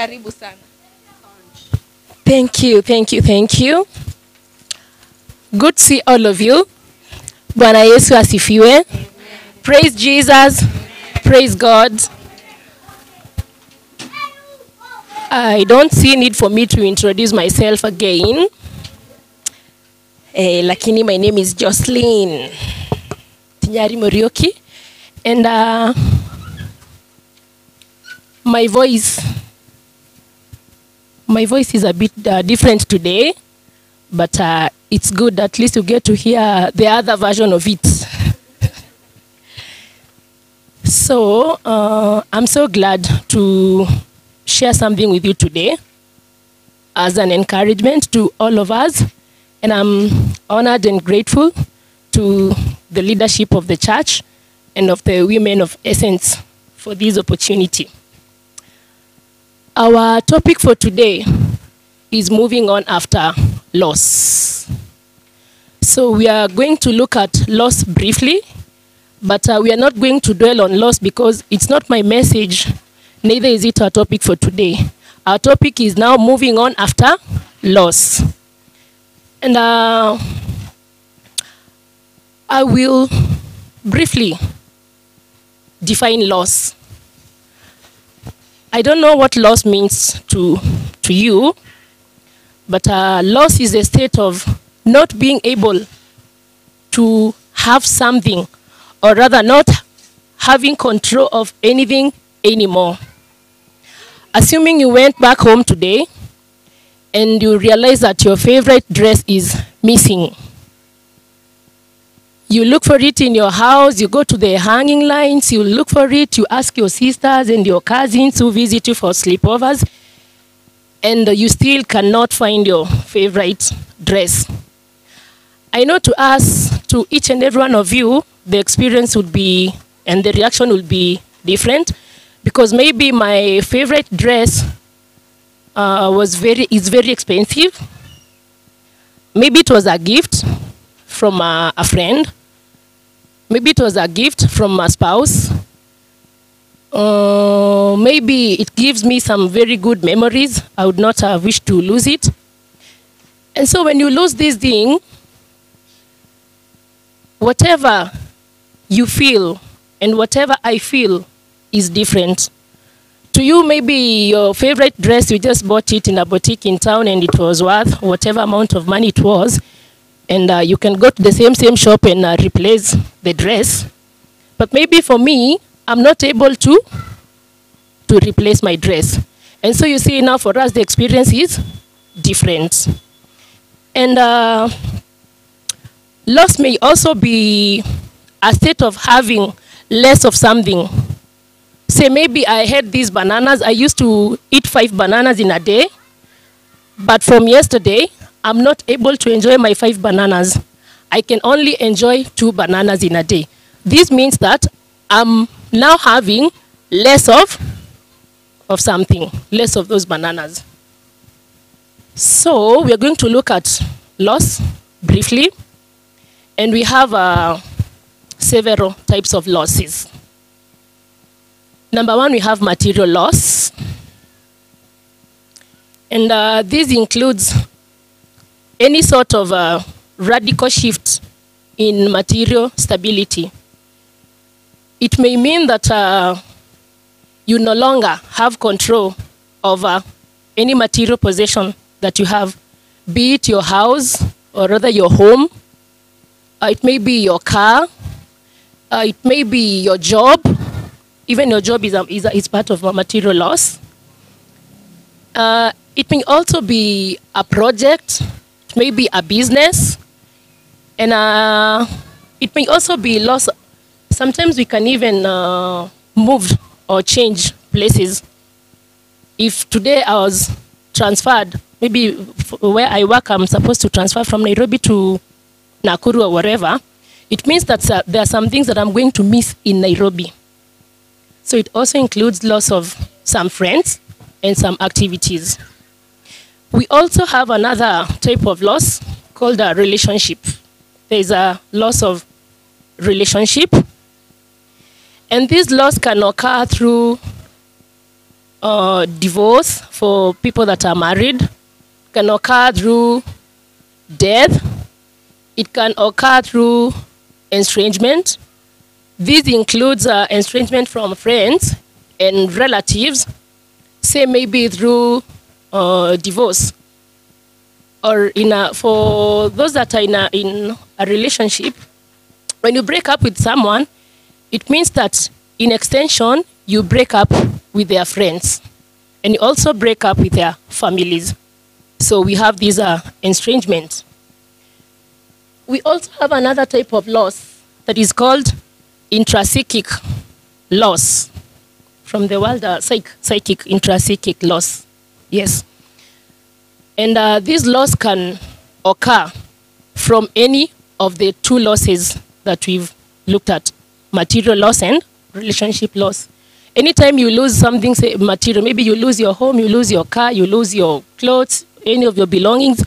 Karibu sana. Thank you, thank you, thank you. Good to see all of you. Bwana Yesu asifiwe. Praise Jesus. Praise God. I don't see need for me to introduce myself again. Eh, lakini my name is Jocelyn Tinyari Morioki and uh, my voice my voice is a bit uh, different today, but uh, it's good at least you get to hear the other version of it. so uh, I'm so glad to share something with you today as an encouragement to all of us, and I'm honored and grateful to the leadership of the church and of the women of Essence for this opportunity. Our topic for today is moving on after loss. So we are going to look at loss briefly, but uh, we are not going to dwell on loss because it's not my message, neither is it our topic for today. Our topic is now moving on after loss. And uh, I will briefly define loss. I don't know what loss means to, to you, but uh, loss is a state of not being able to have something, or rather, not having control of anything anymore. Assuming you went back home today and you realize that your favorite dress is missing. You look for it in your house, you go to the hanging lines, you look for it, you ask your sisters and your cousins who visit you for sleepovers, and you still cannot find your favorite dress. I know to us, to each and every one of you, the experience would be, and the reaction would be different, because maybe my favorite dress uh, was very, is very expensive. Maybe it was a gift from a, a friend. Maybe it was a gift from my spouse. Uh, maybe it gives me some very good memories. I would not have wished to lose it. And so when you lose this thing, whatever you feel and whatever I feel is different. To you, maybe your favorite dress, you just bought it in a boutique in town and it was worth whatever amount of money it was and uh, you can go to the same same shop and uh, replace the dress. But maybe for me i'm not able to to replace my dress. And so you see now for us the experience is different. And uh, loss may also be a state of having less of something. Say maybe i had these bananas. I used to eat five bananas in a day. But from yesterday I'm not able to enjoy my five bananas. I can only enjoy two bananas in a day. This means that I'm now having less of, of something, less of those bananas. So we are going to look at loss briefly, and we have uh, several types of losses. Number one, we have material loss. And uh, this includes any sort of uh, radical shift in material stability. It may mean that uh, you no longer have control over any material possession that you have, be it your house or rather your home. Uh, it may be your car. Uh, it may be your job. Even your job is, a, is, a, is part of material loss. Uh, it may also be a project maybe a business, and uh, it may also be loss. Sometimes we can even uh, move or change places. If today I was transferred, maybe where I work, I'm supposed to transfer from Nairobi to Nakuru or wherever, it means that uh, there are some things that I'm going to miss in Nairobi. So it also includes loss of some friends and some activities. We also have another type of loss called a relationship. There is a loss of relationship. And this loss can occur through uh, divorce for people that are married, can occur through death, it can occur through estrangement. This includes uh, estrangement from friends and relatives, say maybe through uh, divorce. Or in a, for those that are in a, in a relationship, when you break up with someone, it means that in extension, you break up with their friends and you also break up with their families. So we have these uh, estrangements. We also have another type of loss that is called intrapsychic loss from the world uh, psych, psychic intrapsychic loss. Yes. And uh, this loss can occur from any of the two losses that we've looked at material loss and relationship loss. Anytime you lose something, say material, maybe you lose your home, you lose your car, you lose your clothes, any of your belongings,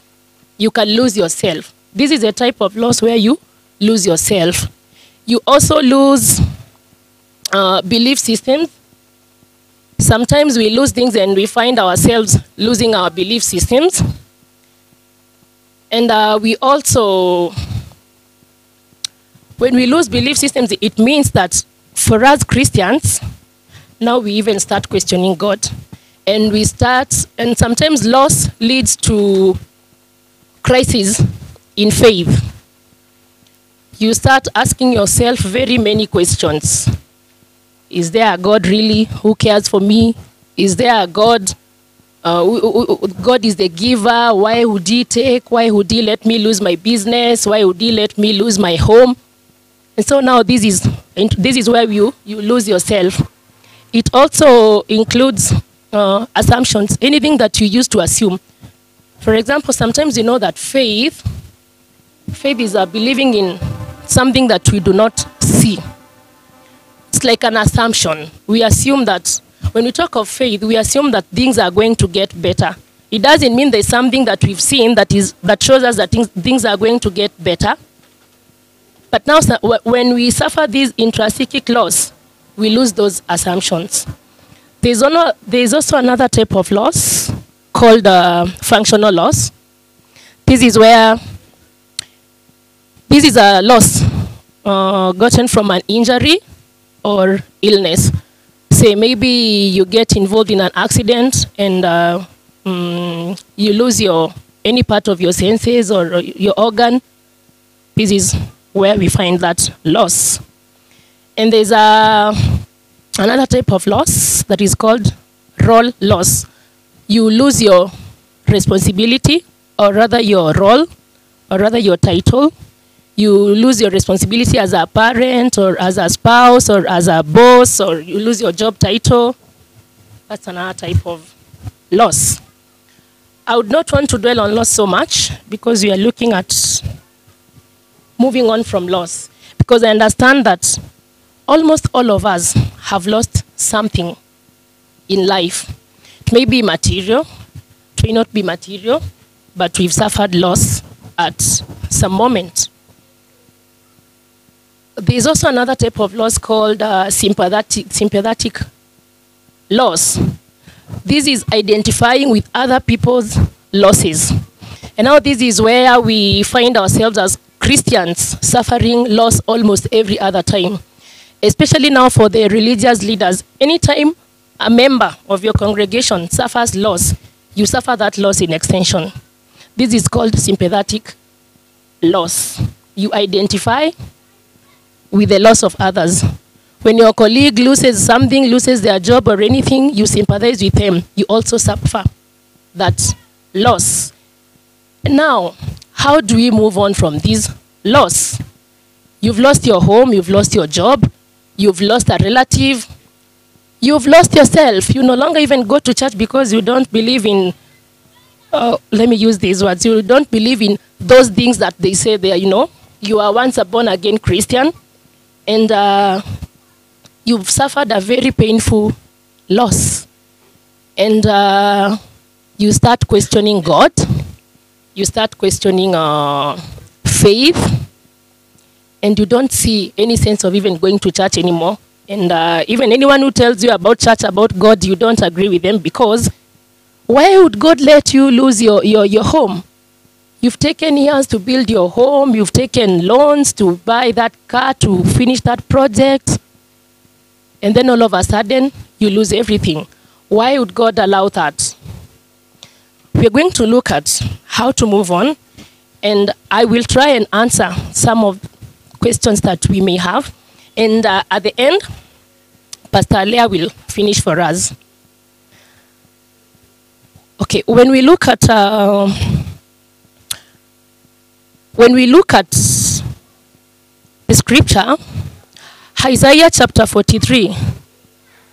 you can lose yourself. This is a type of loss where you lose yourself. You also lose uh, belief systems. Sometimes we lose things and we find ourselves losing our belief systems. And uh, we also, when we lose belief systems, it means that for us Christians, now we even start questioning God. And we start, and sometimes loss leads to crisis in faith. You start asking yourself very many questions. Is there a God really who cares for me? Is there a God? Uh, God is the giver. Why would He take? Why would He let me lose my business? Why would He let me lose my home? And so now this is this is where you you lose yourself. It also includes uh, assumptions, anything that you used to assume. For example, sometimes you know that faith, faith is uh, believing in something that we do not see. It's like an assumption. We assume that when we talk of faith, we assume that things are going to get better. It doesn't mean there's something that we've seen that is that shows us that things, things are going to get better. But now, when we suffer these intrapsychic loss, we lose those assumptions. There's, there's also another type of loss called uh, functional loss. This is where this is a loss uh, gotten from an injury or illness. Say maybe you get involved in an accident and uh, mm, you lose your any part of your senses or your organ. This is where we find that loss. And there's a, another type of loss that is called role loss. You lose your responsibility, or rather your role, or rather your title. You lose your responsibility as a parent, or as a spouse, or as a boss, or you lose your job title. That's another type of loss. I would not want to dwell on loss so much because we are looking at moving on from loss. Because I understand that almost all of us have lost something in life. It may be material, it may not be material, but we've suffered loss at some moment. There's also another type of loss called uh, sympathetic, sympathetic loss. This is identifying with other people's losses. And now this is where we find ourselves as Christians suffering loss almost every other time especially now for the religious leaders. Anytime a member of your congregation suffers loss, you suffer that loss in extension. This is called sympathetic loss. You identify with the loss of others. When your colleague loses something, loses their job or anything, you sympathize with them. You also suffer that loss. Now, how do we move on from this loss? You've lost your home, you've lost your job, you've lost a relative, you've lost yourself. You no longer even go to church because you don't believe in, uh, let me use these words, you don't believe in those things that they say there, you know. You are once a born again Christian and uh, you've suffered a very painful loss. And uh, you start questioning God, you start questioning uh, faith, and you don't see any sense of even going to church anymore And uh, even anyone who tells you about church, about God, you don't agree with them because why would God let you lose your, your, your home? You've taken years to build your home, you've taken loans to buy that car, to finish that project, and then all of a sudden you lose everything. Why would God allow that? We're going to look at how to move on, and I will try and answer some of questions that we may have. And uh, at the end, Pastor Leah will finish for us. Okay, when we look at uh, when we look at the scripture, Isaiah chapter 43,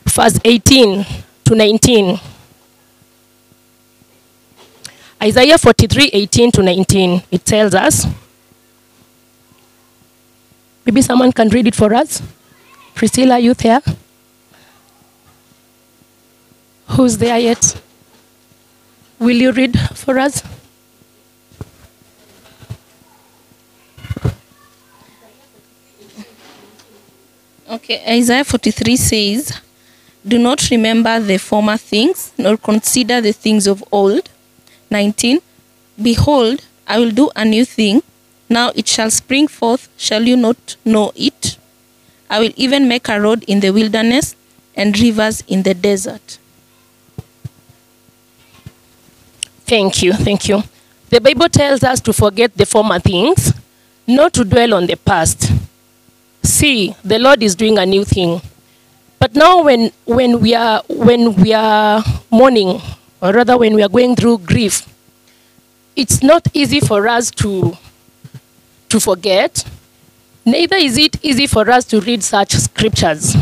verse 18 to 19. Isaiah 43, 18 to 19, it tells us. Maybe someone can read it for us. Priscilla, are you there? Who's there yet? Will you read for us? Okay, Isaiah 43 says, Do not remember the former things, nor consider the things of old. 19. Behold, I will do a new thing. Now it shall spring forth. Shall you not know it? I will even make a road in the wilderness and rivers in the desert. Thank you, thank you. The Bible tells us to forget the former things, not to dwell on the past. See, the Lord is doing a new thing. But now when, when, we, are, when we are mourning, or rather when we are going through grief, it's not easy for us to, to forget. Neither is it easy for us to read such scriptures.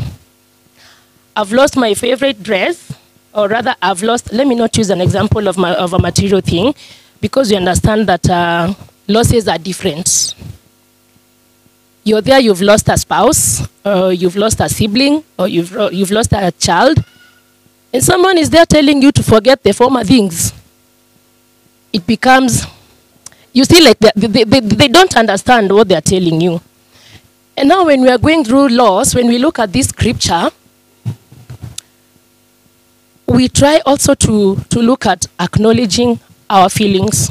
I've lost my favorite dress, or rather, I've lost, let me not use an example of, my, of a material thing, because you understand that uh, losses are different. You're there, you've lost a spouse, or you've lost a sibling, or you've, you've lost a child, and someone is there telling you to forget the former things. It becomes, you see, like they, they, they, they don't understand what they're telling you. And now, when we are going through loss, when we look at this scripture, we try also to, to look at acknowledging our feelings.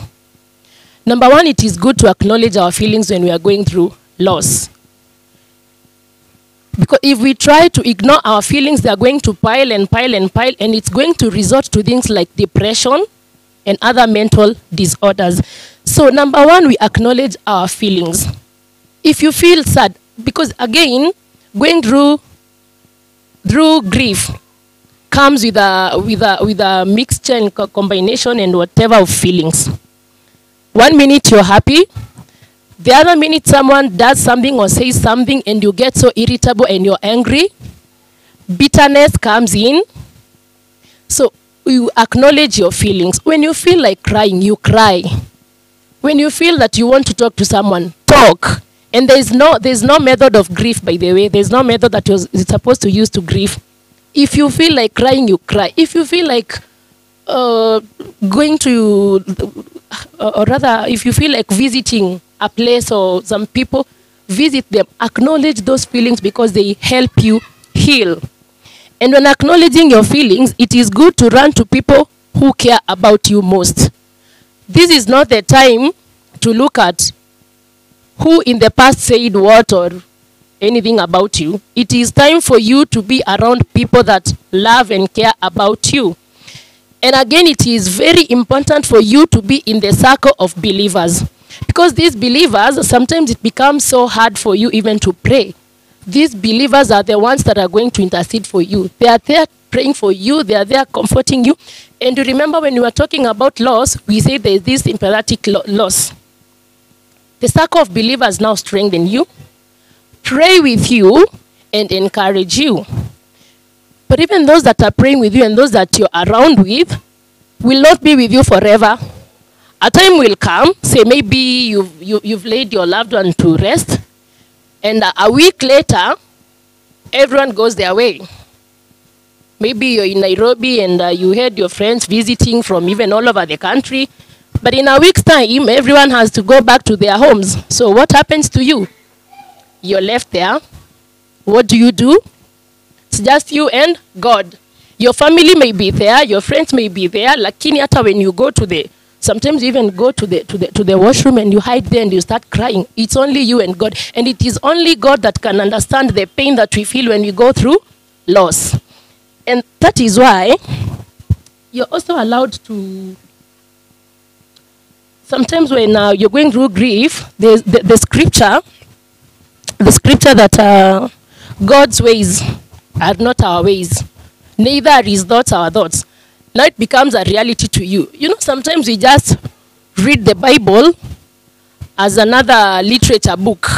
Number one, it is good to acknowledge our feelings when we are going through loss. Because if we try to ignore our feelings, they are going to pile and pile and pile, and it's going to resort to things like depression and other mental disorders. So, number one, we acknowledge our feelings. If you feel sad, because again, going through through grief comes with a with a with a mixture and combination and whatever of feelings. One minute you're happy, the other minute someone does something or says something and you get so irritable and you're angry. Bitterness comes in. So you acknowledge your feelings. When you feel like crying, you cry. When you feel that you want to talk to someone, talk. And there's no there's no method of grief, by the way. There's no method that you're supposed to use to grieve. If you feel like crying, you cry. If you feel like uh, going to, uh, or rather, if you feel like visiting a place or some people, visit them. Acknowledge those feelings because they help you heal. And when acknowledging your feelings, it is good to run to people who care about you most. This is not the time to look at who in the past said what or anything about you. It is time for you to be around people that love and care about you. And again, it is very important for you to be in the circle of believers. Because these believers, sometimes it becomes so hard for you even to pray. These believers are the ones that are going to intercede for you. They are there praying for you, they are there comforting you. And you remember when we were talking about loss, we say there is this sympathetic lo- loss. The circle of believers now strengthen you, pray with you, and encourage you. But even those that are praying with you and those that you're around with will not be with you forever. A time will come, say maybe you've, you, you've laid your loved one to rest, and a week later, everyone goes their way. Maybe you're in Nairobi and uh, you had your friends visiting from even all over the country, but in a week's time, everyone has to go back to their homes. So, what happens to you? You're left there. What do you do? It's just you and God. Your family may be there, your friends may be there, lakini hata when you go to the sometimes you even go to the to the to the washroom and you hide there and you start crying. It's only you and God. And it is only God that can understand the pain that we feel when we go through loss. And that is why you're also allowed to sometimes when uh, you're going through grief, there's the, the scripture, the scripture that uh, God's ways are not our ways, neither are his thoughts our thoughts. Now it becomes a reality to you. You know, sometimes we just read the Bible as another literature book.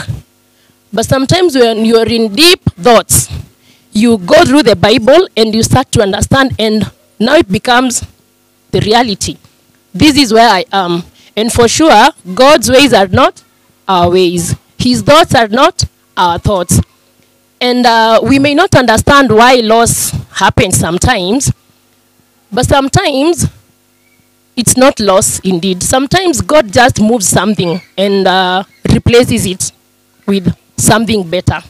But sometimes when you're in deep thoughts, you go through the Bible and you start to understand, and now it becomes the reality. This is where I am. And for sure, God's ways are not our ways, His thoughts are not our thoughts. And uh, we may not understand why loss happens sometimes, but sometimes it's not loss indeed. Sometimes God just moves something and uh, replaces it with something better.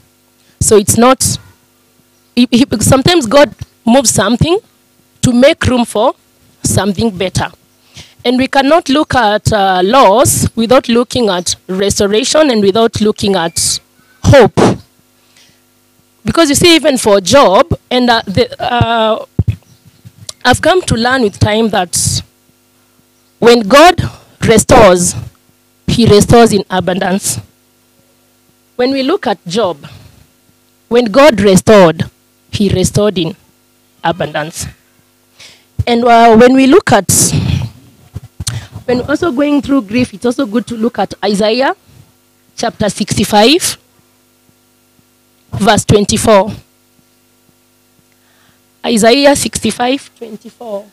So it's not, he, he, sometimes God moves something to make room for something better. And we cannot look at uh, loss without looking at restoration and without looking at hope. Because you see, even for Job, and uh, the, uh, I've come to learn with time that when God restores, He restores in abundance. When we look at Job, when God restored, He restored in abundance. And uh, when we look at, when also going through grief, it's also good to look at Isaiah chapter 65, verse 24. Isaiah 65, 24.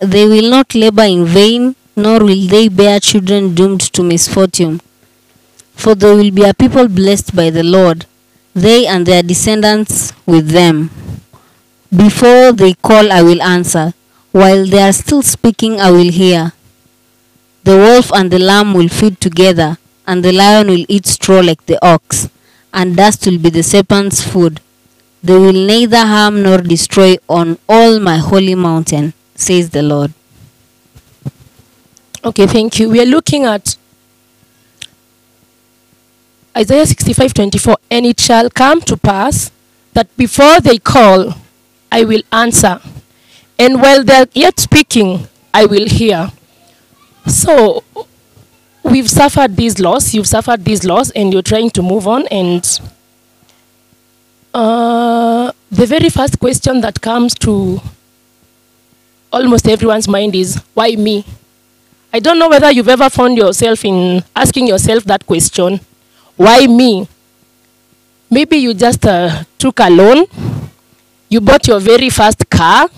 They will not labor in vain, nor will they bear children doomed to misfortune. For they will be a people blessed by the Lord, they and their descendants with them. Before they call, I will answer. While they are still speaking, I will hear. The wolf and the lamb will feed together, and the lion will eat straw like the ox, and dust will be the serpent's food. They will neither harm nor destroy on all my holy mountain, says the Lord. Okay, thank you. We are looking at Isaiah 65 24. And it shall come to pass that before they call, I will answer. And while they're yet speaking, I will hear. So, we've suffered this loss, you've suffered this loss, and you're trying to move on. And uh, the very first question that comes to almost everyone's mind is, why me? I don't know whether you've ever found yourself in asking yourself that question. Why me? Maybe you just uh, took a loan, you bought your very first car,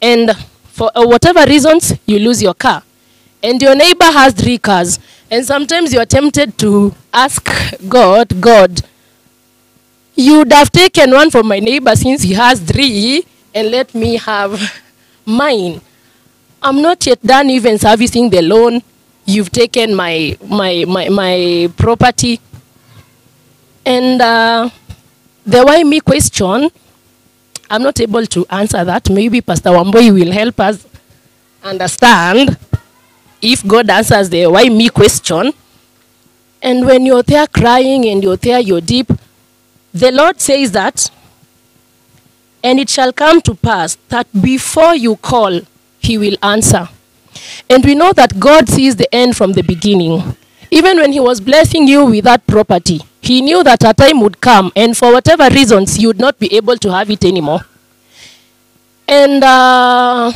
and for uh, whatever reasons, you lose your car. And your neighbor has three cars. And sometimes you're tempted to ask God, God, you would have taken one from my neighbor since he has three, and let me have mine. I'm not yet done even servicing the loan. You've taken my my my, my property. And uh, the why me question, I'm not able to answer that. Maybe Pastor Wambui will help us understand if God answers the why me question. And when you're there crying and you're there, you're deep, the Lord says that, and it shall come to pass that before you call, he will answer. And we know that God sees the end from the beginning. Even when he was blessing you with that property, he knew that a time would come, and for whatever reasons, you would not be able to have it anymore. And uh,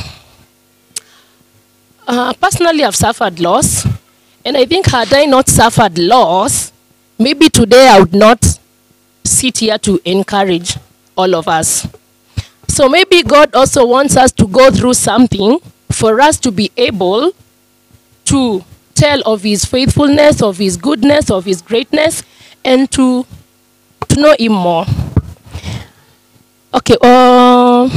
uh, personally, I've suffered loss. And I think had I not suffered loss, maybe today I would not sit here to encourage all of us. So maybe God also wants us to go through something for us to be able to tell of his faithfulness, of his goodness, of his greatness, and to, to know him more. Okay, uh,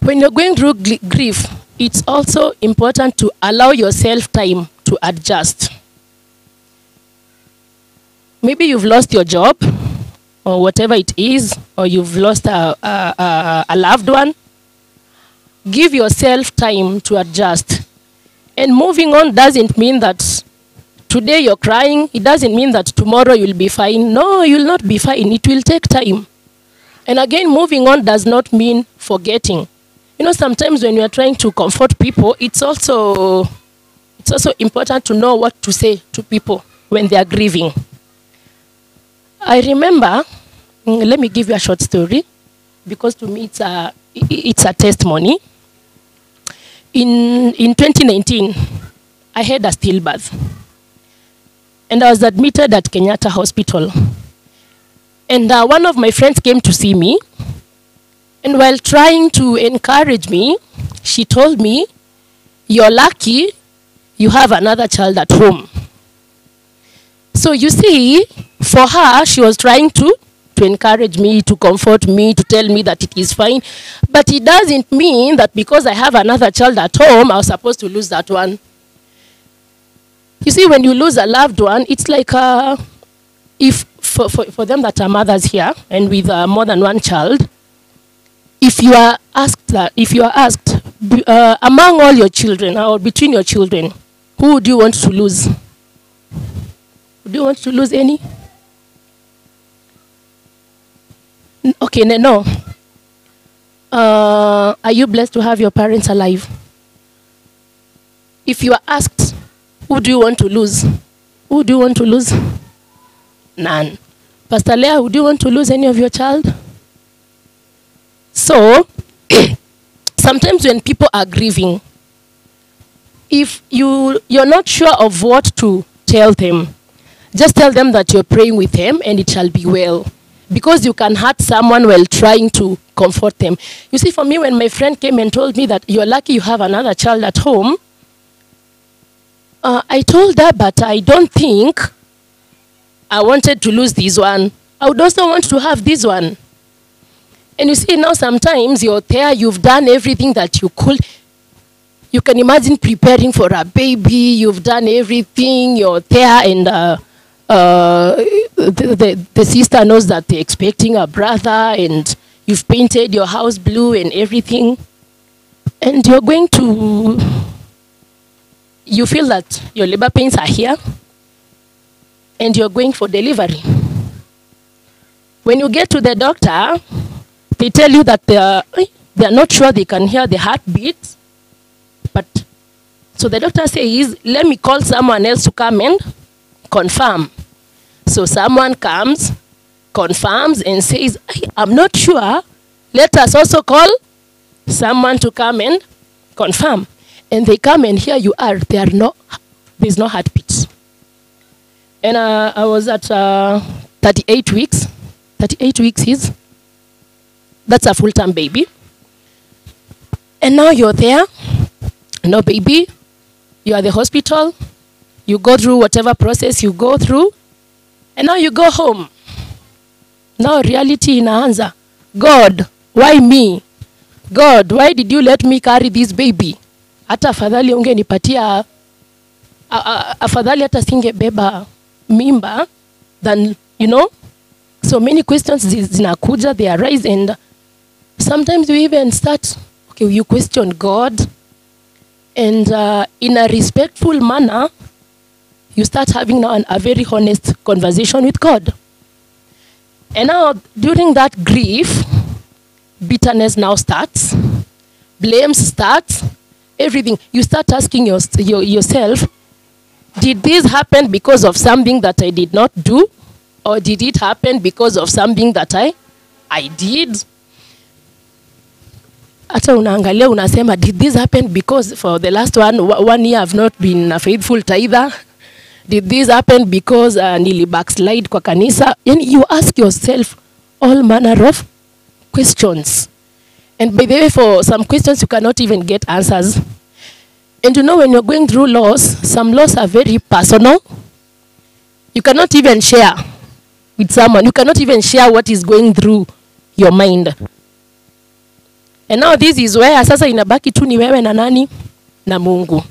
when you're going through grief, it's also important to allow yourself time to adjust. Maybe you've lost your job or whatever it is, or you've lost a, a, a, a loved one. Give yourself time to adjust. And moving on doesn't mean that today you're crying, it doesn't mean that tomorrow you'll be fine. No, you'll not be fine. It will take time. And again, moving on does not mean forgetting. You know, sometimes when you are trying to comfort people, it's also it's also important to know what to say to people when they are grieving. I remember, mm, let me give you a short story because to me it's a, it's a testimony. In, in 2019, I had a stillbirth and I was admitted at Kenyatta Hospital. And uh, one of my friends came to see me. And while trying to encourage me, she told me, You're lucky you have another child at home. So you see, for her, she was trying to, to encourage me, to comfort me, to tell me that it is fine. But it doesn't mean that because I have another child at home, I was supposed to lose that one. You see, when you lose a loved one, it's like uh, if for, for, for them that are mothers here and with uh, more than one child, if you are asked that, if you are asked uh, among all your children or between your children, who do you want to lose? Do you want to lose any? Okay, no. Uh, are you blessed to have your parents alive? If you are asked, who do you want to lose? Who do you want to lose? None. Pastor Leah, would you want to lose any of your child? So, sometimes when people are grieving, if you you're not sure of what to tell them, just tell them that you're praying with them and it shall be well. Because you can hurt someone while trying to comfort them. You see, for me, when my friend came and told me that you're lucky you have another child at home, uh, I told her, but I don't think I wanted to lose this one. I would also want to have this one. And you see, now sometimes you're there, you've done everything that you could. You can imagine preparing for a baby, you've done everything, you're there, and uh, uh, the, the, sister knows that they're expecting a brother, and you've painted your house blue and everything. And you're going to, you feel that your labor pains are here, and you're going for delivery. When you get to the doctor, they tell you that they are, they are not sure they can hear the heartbeat. But so the doctor says, let me call someone else to come and confirm. So someone comes, confirms, and says, "I- I'm not sure. Let us also call someone to come and confirm. And they come and here you are. There are no, there's no heartbeat. And uh, I was at uh, 38 weeks. 38 weeks is that's a full-term baby. And now you're there, no baby, you are the hospital, you go through whatever process you go through, and now you go home. Now reality inaanza. God, why me? God, why did you let me carry this baby? Hata afadhali ungenipatia afadhali hata singebeba mimba than you know so many questions zinakuja they arise and sometimes you even start okay you question god and uh, in a respectful manner you start having now an, a very honest conversation with god. And now during that grief bitterness now starts blame starts everything. You start asking your, your, yourself did this happen because of something that i did not do? Or did it happen because of something that i i did? Hata unaangalia unasema did this happen because for the last one, one year i've not been a faithful tither did this happen because uh, nili backslide kwa kanisa? Yani you ask yourself all manner of questions. And by the way for some questions you cannot even get answers. And you know when you're going through laws some laws are very personal. You cannot even share with someone. You cannot even share what is going through your mind. And now this is where sasa inabaki tu ni wewe na nani? Na mungu.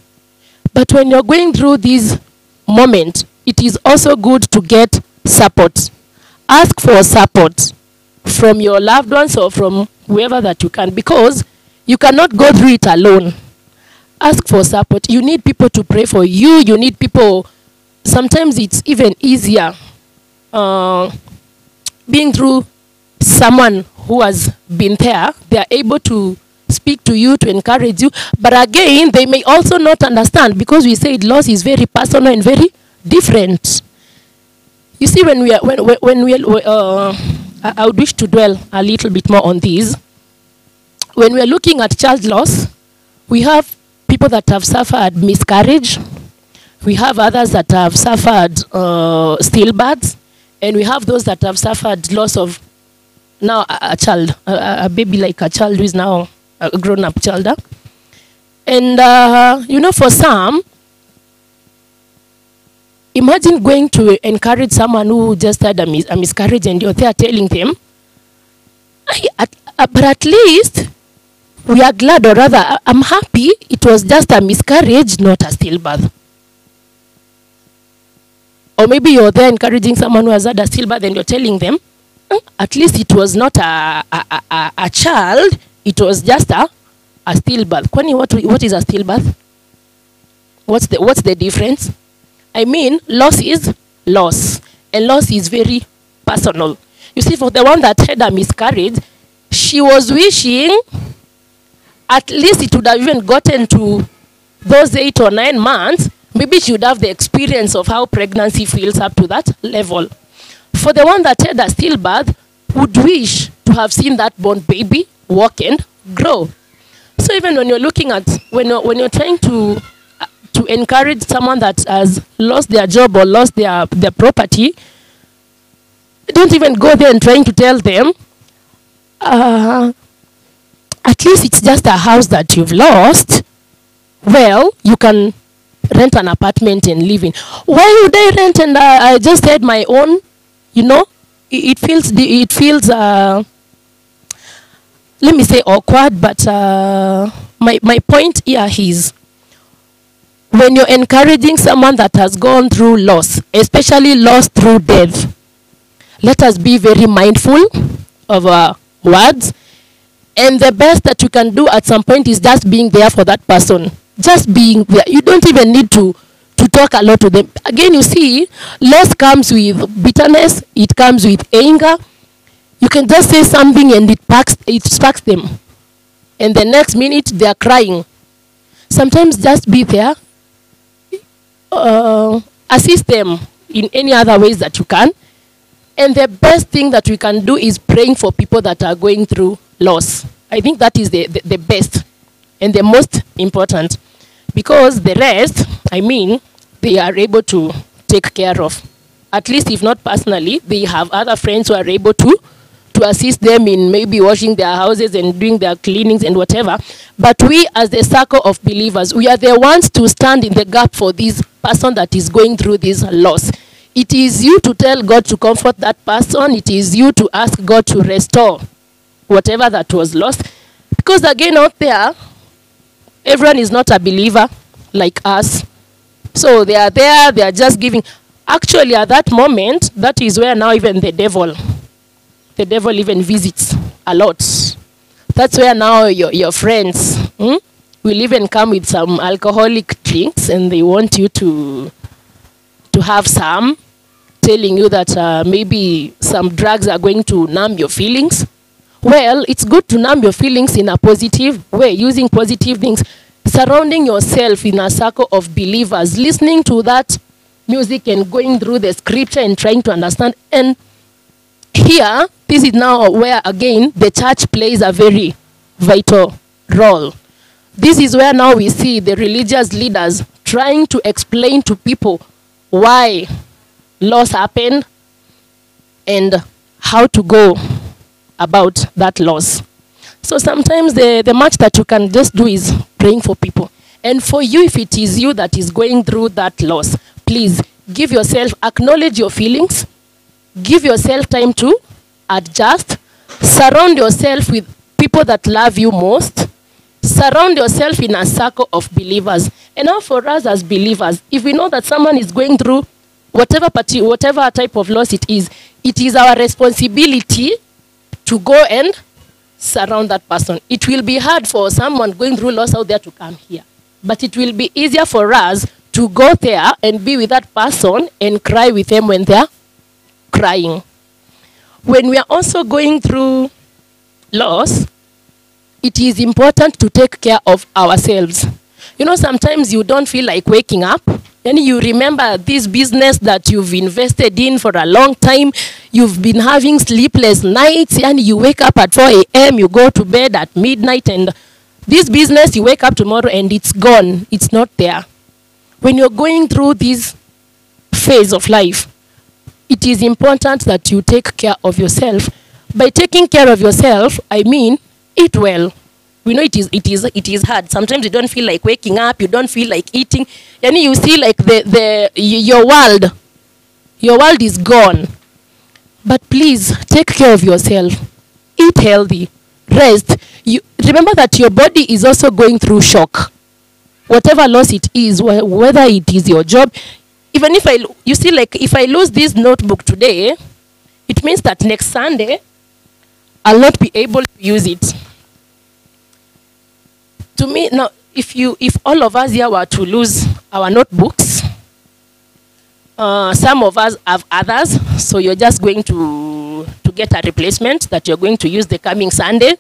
But when you're going through this moment it is also good to get support. Ask for support from your loved ones or from whoever that you can because you cannot go through it alone. Ask for support. You need people to pray for you. You need people sometimes it's even easier uh, being through someone who has been there. They are able to speak to you to encourage you. But again they may also not understand because we said loss is very personal and very different. You see when we are when when, we are, uh, I, would wish to dwell a little bit more on these when we are looking at child loss we have people that have suffered miscarriage. We have others that have suffered uh, stillbirths. And we have those that have suffered loss of now a, a child a, a baby like a child who is now a grown up child and uh, you know for some imagine going to encourage someone who just had a, mis- a miscarriage and you're there telling them "Ay, at, uh, but at least we are glad or rather i'm happy it was just a miscarriage not a stillbirth. Or maybe you're there encouraging someone who has had a stillbirth and you're telling them "Mm, at least it was not a, a, a, a child it was just a, a stillbirth. Kwani what, what is a stillbirth? What's the, what's the difference? I mean loss is loss and loss is very personal. You see for the one that had a miscarriage she was wishing at least it would have even gotten to those eight or nine months, maybe she would have the experience of how pregnancy feels up to that level. For the one that had a stillbirth, would wish to have seen that born baby walk and grow. So even when you're looking at when you're, when you're trying to to encourage someone that has lost their job or lost their their property, don't even go there and trying to tell them. Uh, at least it's just a house that you've lost well you can rent an apartment and live in why would i rent and uh, i just had my own you know it, it feels it feels uh, let me say awkward but uh, my, my point here is when you're encouraging someone that has gone through loss especially loss through death let us be very mindful of our words. And the best that you can do at some point is just being there for that person. Just being there. You don't even need to to talk a lot to them. Again you see loss comes with bitterness it comes with anger you can just say something and it sparks it sparks them and the next minute they are crying sometimes just be there uh, assist them in any other ways that you can and the best thing that we can do is praying for people that are going through loss. I think that is the, the, the best and the most important because the rest, I mean, they are able to take care of. At least, if not personally, they have other friends who are able to assist them in maybe washing their houses and doing their cleanings and whatever. But we, as the circle of believers, we are the ones to stand in the gap for this person that is going through this loss. It is you to tell God to comfort that person. It is you to ask God to restore whatever that was lost. Because again, out there, everyone is not a believer like us. So they are there, they are just giving. Actually, at that moment, that is where now even the devil, the devil even visits a lot. That's where now your, your friends hmm, will even come with some alcoholic drinks and they want you to to have some, telling you that uh, maybe some drugs are going to numb your feelings. Well, it's good to numb your feelings in a positive way, using positive things, surrounding yourself in a circle of believers, listening to that music and going through the scripture and trying to understand. And here, this is now where again the church plays a very vital role. This is where now we see the religious leaders trying to explain to people why loss happened and how to go about that loss. So sometimes the, the much that you can just do is praying for people. And for you, if it is you that is going through that loss, please give yourself, acknowledge your feelings, give yourself time to adjust, surround yourself with people that love you most. Surround yourself in a circle of believers. And now, for us as believers, if we know that someone is going through whatever party, whatever type of loss it is, it is our responsibility to go and surround that person. It will be hard for someone going through loss out there to come here, but it will be easier for us to go there and be with that person and cry with them when they're crying. When we are also going through loss, it is important to take care of ourselves. You know, sometimes you don't feel like waking up. And you remember this business that you've invested in for a long time. You've been having sleepless nights, and you wake up at 4 a.m., you go to bed at midnight, and this business, you wake up tomorrow and it's gone. It's not there. When you're going through this phase of life, it is important that you take care of yourself. By taking care of yourself, I mean eat well. We know it is it is it is hard. Sometimes you don't feel like waking up, you don't feel like eating. And you see like the the your world your world is gone. But please take care of yourself. Eat healthy. Rest. You remember that your body is also going through shock. Whatever loss it is, wh- whether it is your job, even if I, you see, like if I lose this notebook today, it means that next Sunday, I'll not be able to use it. To me, now, if you, if all of us here were to lose our notebooks, uh, some of us have others, so you're just going to to get a replacement that you're going to use the coming Sunday.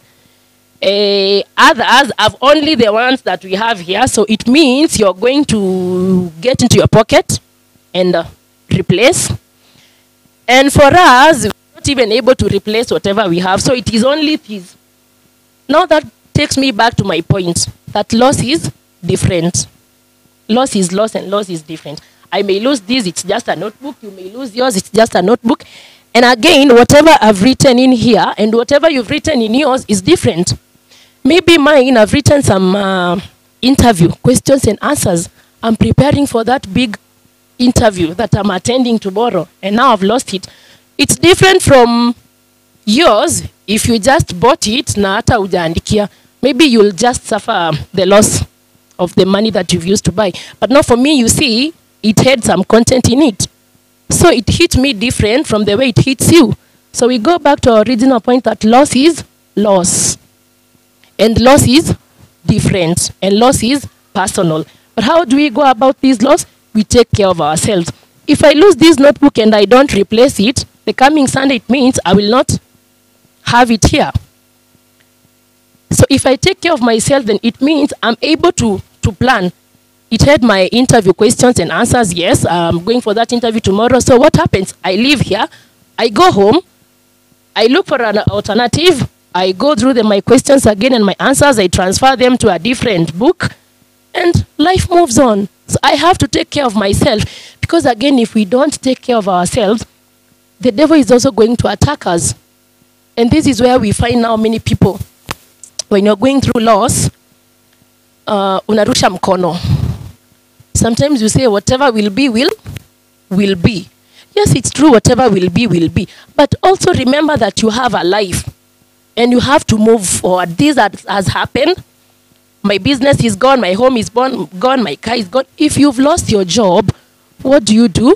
Uh, others have only the ones that we have here, so it means you're going to get into your pocket and uh, replace. And for us, we're not even able to replace whatever we have, so it is only these. Now that takes me back to my point that loss is different. Loss is loss and loss is different. I may lose this, it's just a notebook. You may lose yours, it's just a notebook. And again, whatever I've written in here and whatever you've written in yours is different. Maybe mine, I've written some uh, interview questions and answers. I'm preparing for that big interview that I'm attending tomorrow, and now I've lost it. It's different from yours. If you just bought it na hata hujaandikia. Maybe you'll just suffer um, the loss of the money that you've used to buy. But now for me you see it had some content in it. So it hit me different from the way it hits you. So we go back to our original point that loss is loss. And loss is different. And loss is personal. But how do we go about this loss we take care of ourselves. If i lose this notebook and i don't replace it the coming sunday it means i will not have it here. So if i take care of myself then it means i'm able to to plan. It had my interview questions and answers. Yes i'm going for that interview tomorrow. So what happens? I leave here. I go home. I look for an alternative. I go through the, my questions again and my answers. I transfer them to a different book, and life moves on. So I have to take care of myself because, again, if we don't take care of ourselves, the devil is also going to attack us. And this is where we find now many people. When you're going through loss, uh, unarusha mkono. Sometimes you say, whatever will be, will, will be. Yes, it's true, whatever will be, will be. But also remember that you have a life and you have to move forward. This has happened. My business is gone, my home is gone, gone, my car is gone. If you've lost your job, what do you do?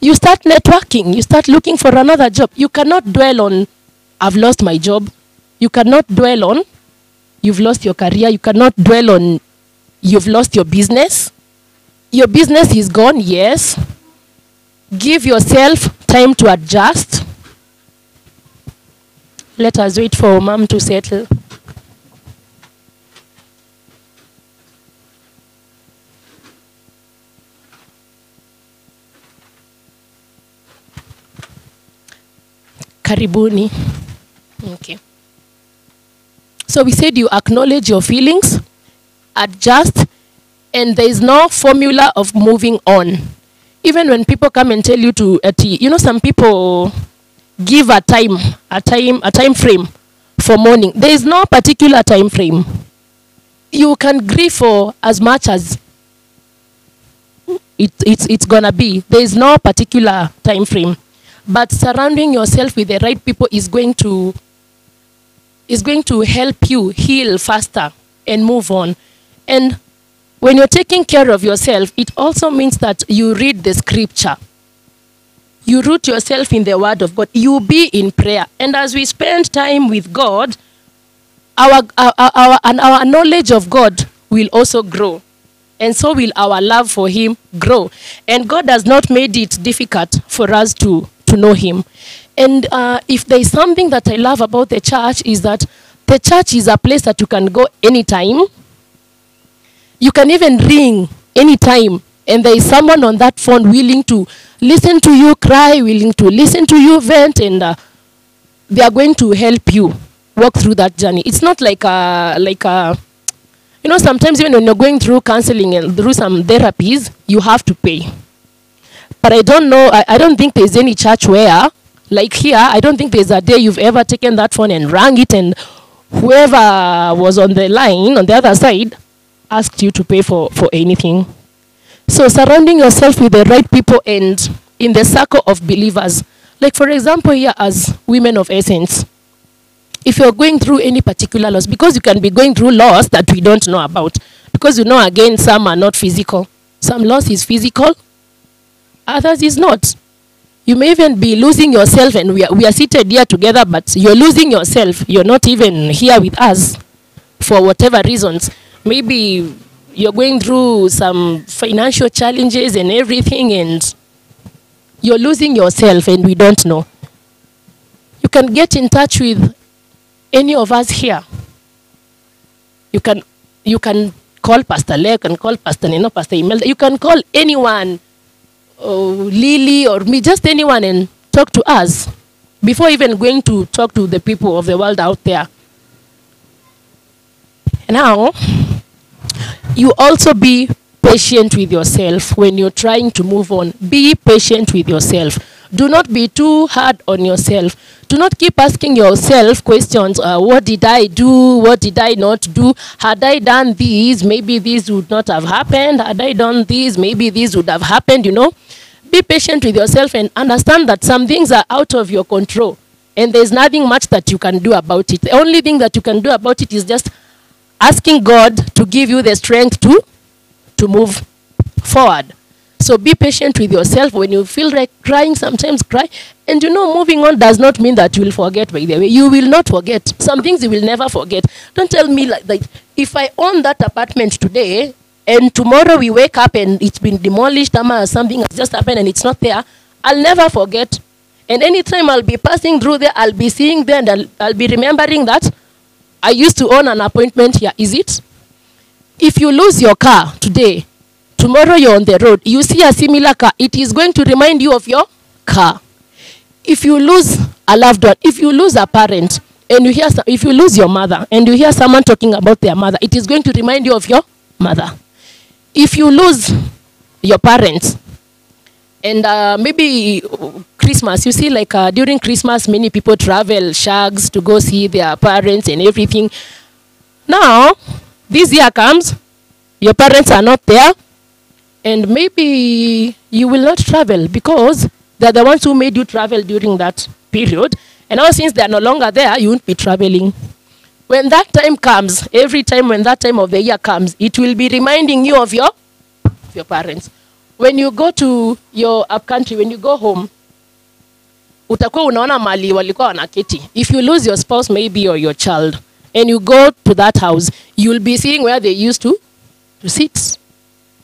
You start networking, you start looking for another job. You cannot dwell on, I've lost my job. You cannot dwell on, you've lost your career. You cannot dwell on, you've lost your business. Your business is gone, yes. Give yourself time to adjust. Let us wait for mom to settle. Karibuni. Okay. So we said you acknowledge your feelings, adjust, and there is no formula of moving on. Even when people come and tell you to, uh, t- you know, some people give a time, a time, a time frame for mourning. There is no particular time frame. You can grieve for as much as it, it's, it's gonna be. There is no particular time frame. But surrounding yourself with the right people is going to is going to help you heal faster and move on. And when you're taking care of yourself, it also means that you read the scripture. You root yourself in the word of God. You be in prayer. And as we spend time with God, our, our, our, and our knowledge of God will also grow. And so will our love for Him grow. And God has not made it difficult for us to, to know Him. And uh, if there is something that I love about the church, is that the church is a place that you can go anytime. You can even ring anytime, and there is someone on that phone willing to listen to you cry, willing to listen to you vent, and uh, they are going to help you walk through that journey. It's not like a like a you know sometimes even when you're going through counseling and through some therapies, you have to pay. But I don't know. I, I don't think there's any church where like here. I don't think there's a day you've ever taken that phone and rang it, and whoever was on the line on the other side asked you to pay for for anything. So surrounding yourself with the right people and in the circle of believers. Like for example, here as women of essence, if you're going through any particular loss, because you can be going through loss that we don't know about, because you know again some are not physical, some loss is physical, others is not. You may even be losing yourself, and we are, we are seated here together, but you're losing yourself. You're not even here with us for whatever reasons. Maybe you're going through some financial challenges and everything, and you're losing yourself, and we don't know. You can get in touch with any of us here. You can you can call Pastor Leah, you can call Pastor Nino, Pastor Imelda, you can call anyone, uh, Lily or me, just anyone and talk to us before even going to talk to the people of the world out there. Now, you also be patient with yourself when you're trying to move on. Be patient with yourself. Do not be too hard on yourself. Do not keep asking yourself questions. Uh, what did I do? What did I not do? Had I done this, maybe this would not have happened. Had I done this, maybe this would have happened, you know. Be patient with yourself and understand that some things are out of your control. And there's nothing much that you can do about it. The only thing that you can do about it is just asking God to give you the strength to, to move forward. So be patient with yourself. When you feel like crying, sometimes cry. And you know, moving on does not mean that you will forget, by the way. You will not forget. Some things you will never forget. Don't tell me like, that. if I own that apartment today and tomorrow we wake up and it's been demolished or something has just happened and it's not there, I'll never forget. And anytime I'll be passing through there, I'll be seeing there and I'll, I'll be remembering that I used to own an appointment here. Is it? If you lose your car today, tomorrow you're on the road, you see a similar car, it is going to remind you of your car. If you lose a loved one, if you lose a parent, and you hear, if you lose your mother, and you hear someone talking about their mother, it is going to remind you of your mother. If you lose your parents, and uh, maybe Christmas, you see, like uh, during Christmas, many people travel shags to go see their parents and everything. Now, this year comes, your parents are not there, and maybe you will not travel because they're the ones who made you travel during that period. And now, since they are no longer there, you won't be traveling. When that time comes, every time when that time of the year comes, it will be reminding you of your, of your parents. When you go to your up country, when you go home, utakuwa unaona mali walikuwa wanaketi. If you lose your spouse maybe or your child, and you go to that house, you'll be seeing where they used to, to sit.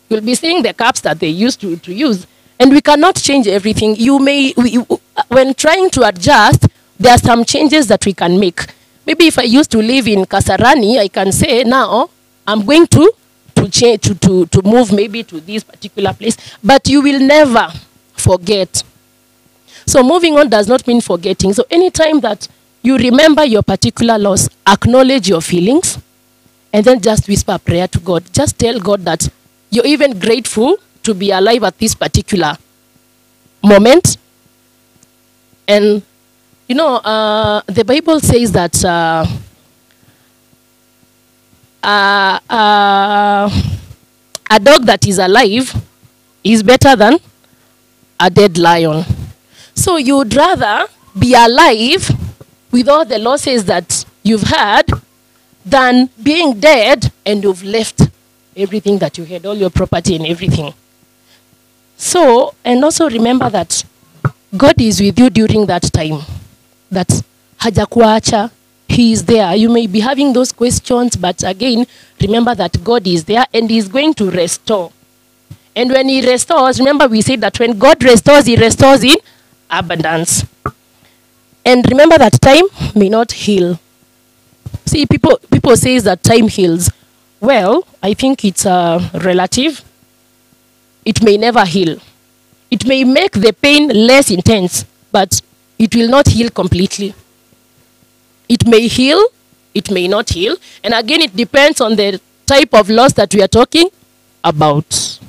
You'll be seeing the cups that they used to, to use. And we cannot change everything. You may, we, uh, when trying to adjust, there are some changes that we can make. Maybe if I used to live in Kasarani, I can say now I'm going to to change to, to, to move maybe to this particular place. But you will never forget. So moving on does not mean forgetting. So anytime that you remember your particular loss, acknowledge your feelings, and then just whisper a prayer to God. Just tell God that you're even grateful to be alive at this particular moment. And you know, uh, the Bible says that uh, uh, uh, a dog that is alive is better than a dead lion. So you'd rather be alive with all the losses that you've had than being dead and you've left everything that you had, all your property and everything. So, and also remember that God is with you during that time. That hajakuacha, He is there. You may be having those questions, but again, remember that God is there and He is going to restore. And when He restores, remember we said that when God restores, He restores in abundance. And remember that time may not heal. See, people people says that time heals. Well, I think it's uh, relative. It may never heal. It may make the pain less intense, but it will not heal completely. It may heal, it may not heal, and again, it depends on the type of loss that we are talking about.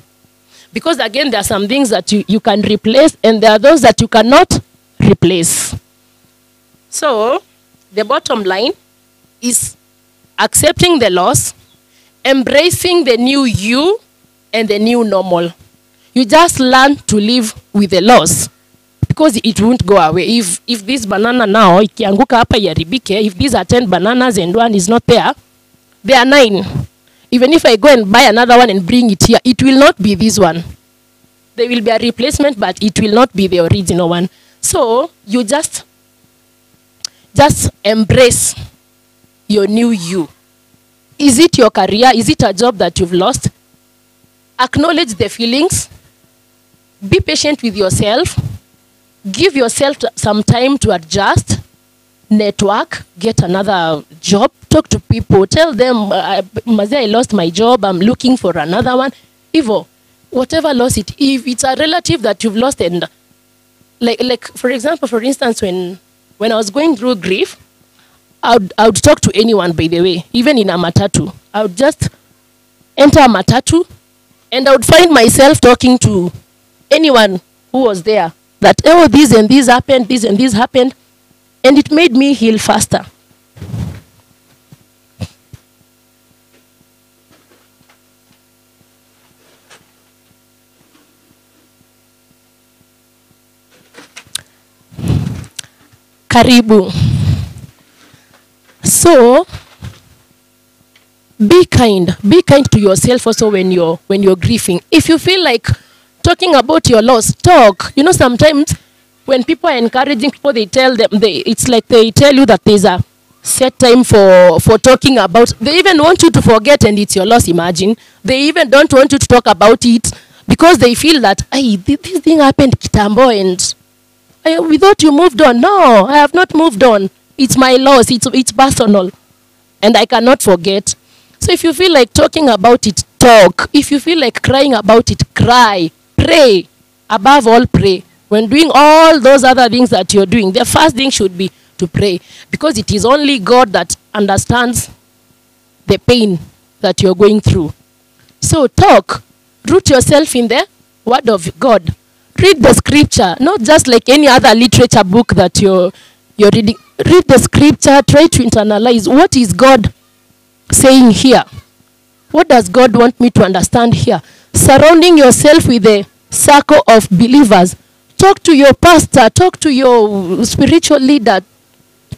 Because again, there are some things that you, you can replace, and there are those that you cannot replace. So, the bottom line is accepting the loss, embracing the new you, and the new normal. You just learn to live with the loss because it won't go away. If if this banana now if these are 10 bananas and one is not there, there are nine. Even if I go and buy another one and bring it here, it will not be this one. There will be a replacement, but it will not be the original one. So you just just embrace your new you. Is it your career? Is it a job that you've lost? Acknowledge the feelings. Be patient with yourself. Give yourself some time to adjust. Network. Get another job. Talk to people. Tell them, uh, I lost my job. I'm looking for another one. Evo, whatever loss it, if it's a relative that you've lost and like like for example for instance when when i was going through grief i would, I would talk to anyone by the way even in a matatu i would just enter a matatu and i would find myself talking to anyone who was there that oh this and this happened this and this happened and it made me heal faster. Karibu so be kind be kind to yourself also when you're when you're grieving if you feel like talking about your loss talk you know sometimes when people are encouraging people they tell them they it's like they tell you that there's a set time for for talking about they even want you to forget and it's your loss imagine they even don't want you to talk about it because they feel that hey this thing happened kitambo and I, we thought you moved on. No, I have not moved on. It's my loss. It's, it's personal. And I cannot forget. So if you feel like talking about it, talk. If you feel like crying about it, cry. Pray. Above all, pray. When doing all those other things that you're doing, the first thing should be to pray. Because it is only God that understands the pain that you're going through. So talk. Root yourself in the Word of God read the scripture not just like any other literature book that you're you're reading read the scripture try to internalize what is god saying here. What does god want me to understand here? Surrounding yourself with a circle of believers. Talk to your pastor talk to your spiritual leader.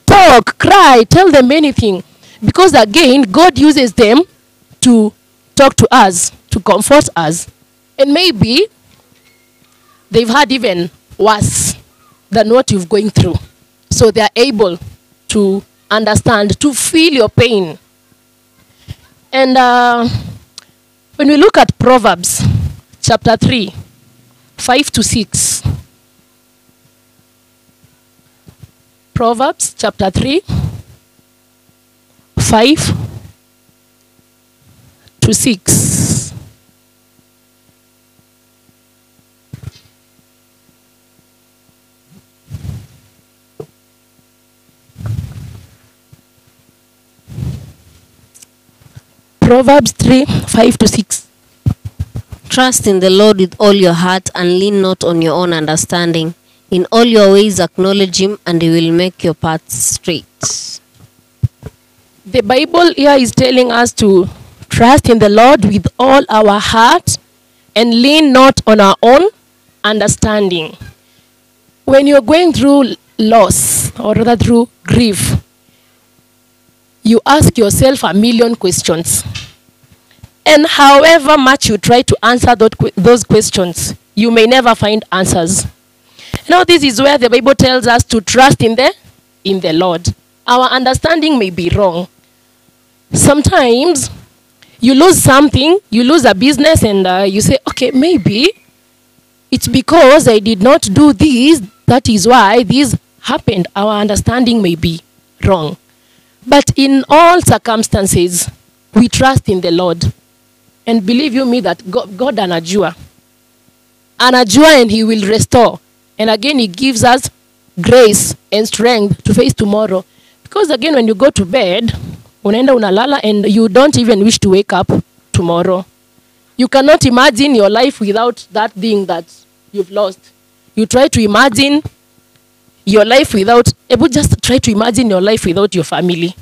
Talk cry tell them anything. Because again god uses them to talk to us to comfort us. And maybe they've had even worse than what you've going through. So they are able to understand, to feel your pain. And uh, when we look at Proverbs chapter 3, 5 to 6, Proverbs chapter 3, 5 to 6. Proverbs 3, 5 to 6. Trust in the Lord with all your heart and lean not on your own understanding. In all your ways acknowledge him and he will make your paths straight. The Bible here is telling us to trust in the Lord with all our heart and lean not on our own understanding. When you're going through loss or rather through grief, you ask yourself a million questions. And however much you try to answer those questions, you may never find answers. Now, this is where the Bible tells us to trust in the in the Lord. Our understanding may be wrong. Sometimes you lose something, you lose a business, and uh, you say, okay, maybe it's because I did not do this. That is why this happened. Our understanding may be wrong. But in all circumstances, we trust in the Lord. And believe you me that God, God anajua. Anajua and he will restore. And again, he gives us grace and strength to face tomorrow. Because again, when you go to bed, unaenda unalala and you don't even wish to wake up tomorrow. You cannot imagine your life without that thing that you've lost. You try to imagine your life without, just try to imagine your life without your family.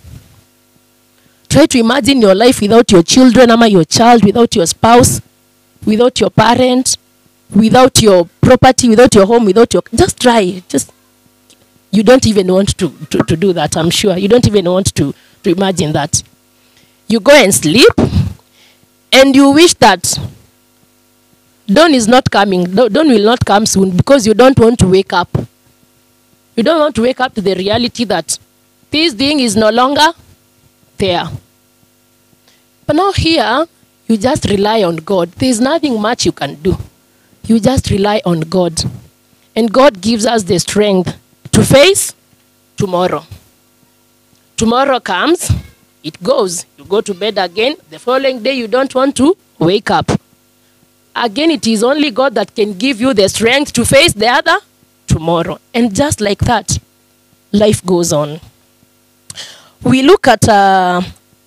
Try to imagine your life without your children, ama your child, without your spouse, without your parent, without your property, without your home, without your. Just try. Just you don't even want to, to, to do that, I'm sure. You don't even want to, to imagine that. You go and sleep, and you wish that dawn is not coming, dawn dawn will not come soon because you don't want to wake up. You don't want to wake up to the reality that this thing is no longer there. But now here, you just rely on God. There's nothing much you can do. You just rely on God. And God gives us the strength to face tomorrow. Tomorrow comes, it goes. You go to bed again. The following day, you don't want to wake up. Again, it is only God that can give you the strength to face the other tomorrow. And just like that, life goes on. We look at uh,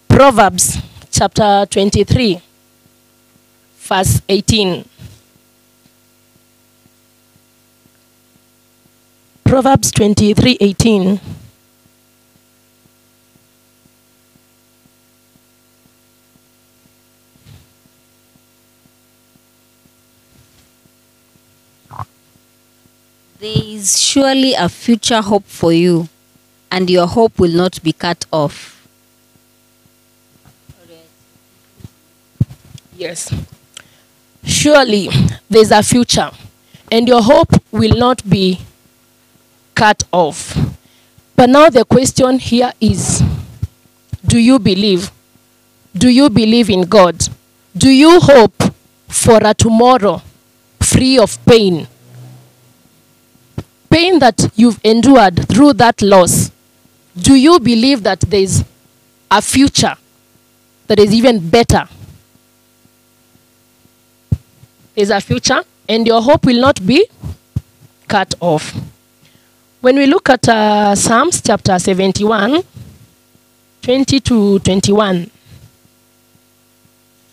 Proverbs chapter 23, verse 18. Proverbs 23 18. There is surely a future hope for you, and your hope will not be cut off. Yes. Surely there's a future, and your hope will not be cut off. But now the question here is do you believe? Do you believe in God? Do you hope for a tomorrow free of pain? Pain that you've endured through that loss. Do you believe that there's a future that is even better? There's a future, and your hope will not be cut off. When we look at uh, Psalms chapter 71, 20 to 21.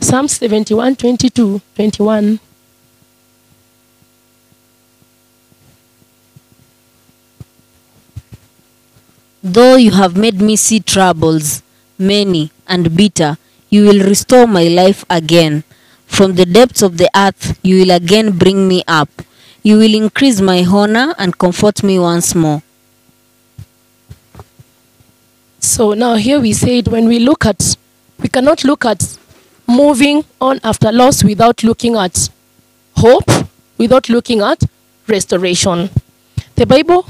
Psalms 71, 20 to 21. Though you have made me see troubles, many and bitter, you will restore my life again. From the depths of the earth, you will again bring me up. You will increase my honor and comfort me once more. So now here we said when we look at, we cannot look at moving on after loss without looking at hope, without looking at restoration. The Bible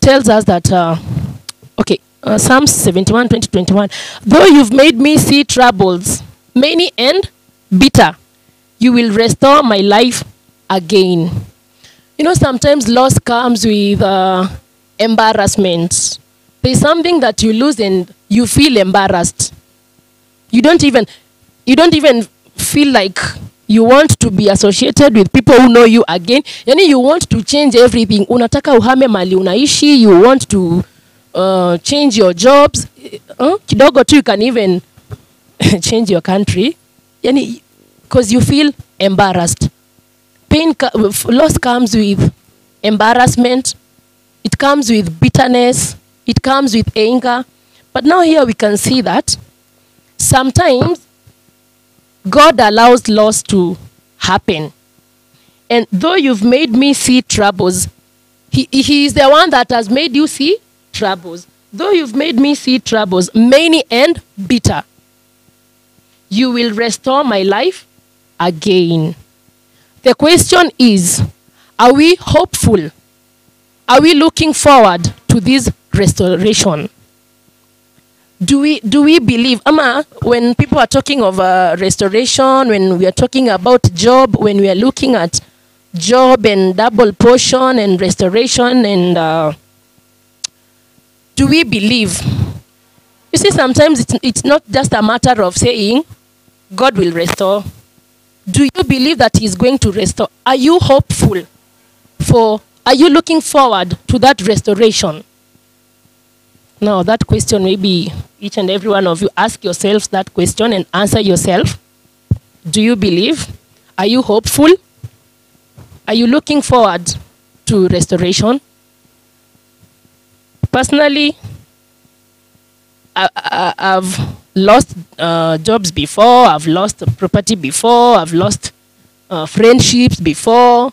tells us that, uh, okay, uh, Psalms 71, 20, 21, though you've made me see troubles, many and bitter, you will restore my life again. You know, sometimes loss comes with uh, embarrassment. There's something that you lose and you feel embarrassed. You don't even, you don't even feel like you want to be associated with people who know you again. Yani you want to change everything. Unataka uhame mali unaishi. You want to uh, change your jobs. Uh, kidogo tu you can even change your country. Yani, because you feel embarrassed. Pain, loss comes with embarrassment. It comes with bitterness. It comes with anger. But now here we can see that sometimes God allows loss to happen. And though you've made me see troubles, he, he is the one that has made you see troubles. Though you've made me see troubles, many and bitter, you will restore my life again. The question is Are we hopeful? Are we looking forward to this restoration? Do we, do we believe, Ama, when people are talking of uh, restoration, when we are talking about Job, when we are looking at Job and double portion and restoration and uh, do we believe? You see, sometimes it's, it's not just a matter of saying, God will restore. Do you believe that He's going to restore? Are you hopeful for, are you looking forward to that restoration? Now, that question, maybe each and every one of you ask yourselves that question and answer yourself. Do you believe? Are you hopeful? Are you looking forward to restoration? Personally, I, I, I've lost uh, jobs before, I've lost property before, I've lost uh, friendships before,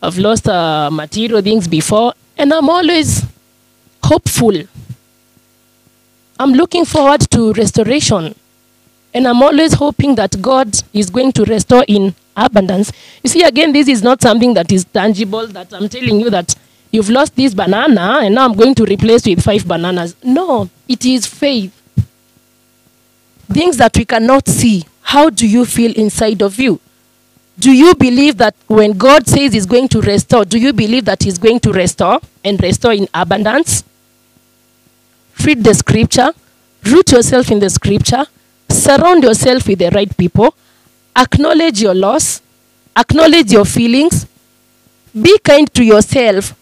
I've lost uh, material things before, and I'm always hopeful. I'm looking forward to restoration. And I'm always hoping that God is going to restore in abundance. You see, again, this is not something that is tangible, that I'm telling you that you've lost this banana and now I'm going to replace with five bananas. No, it is faith. Things that we cannot see. How do you feel inside of you? Do you believe that when God says He's going to restore, do you believe that He's going to restore and restore in abundance? Read the scripture, root yourself in the scripture, surround yourself with the right people, acknowledge your loss, acknowledge your feelings, be kind to yourself,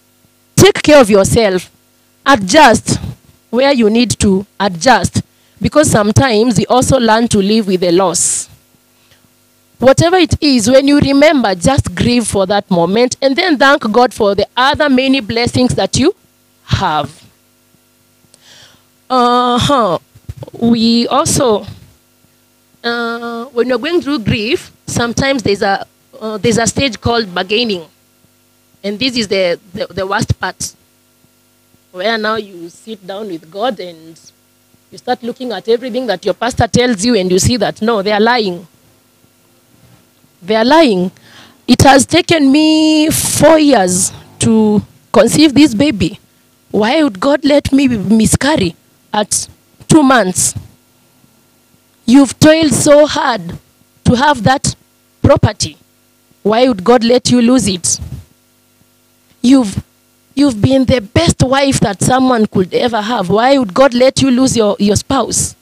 take care of yourself, adjust where you need to adjust because sometimes we also learn to live with the loss. Whatever it is, when you remember, just grieve for that moment and then thank God for the other many blessings that you have. Uh-huh. We also, uh, when you're going through grief, sometimes there's a, uh, there's a stage called bargaining. And this is the, the, the worst part, where now you sit down with God and you start looking at everything that your pastor tells you and you see that, no, they are lying. They are lying. It has taken me four years to conceive this baby. Why would God let me miscarry at two months? You've toiled so hard to have that property. Why would God let you lose it? You've you've been the best wife that someone could ever have. Why would God let you lose your, your spouse?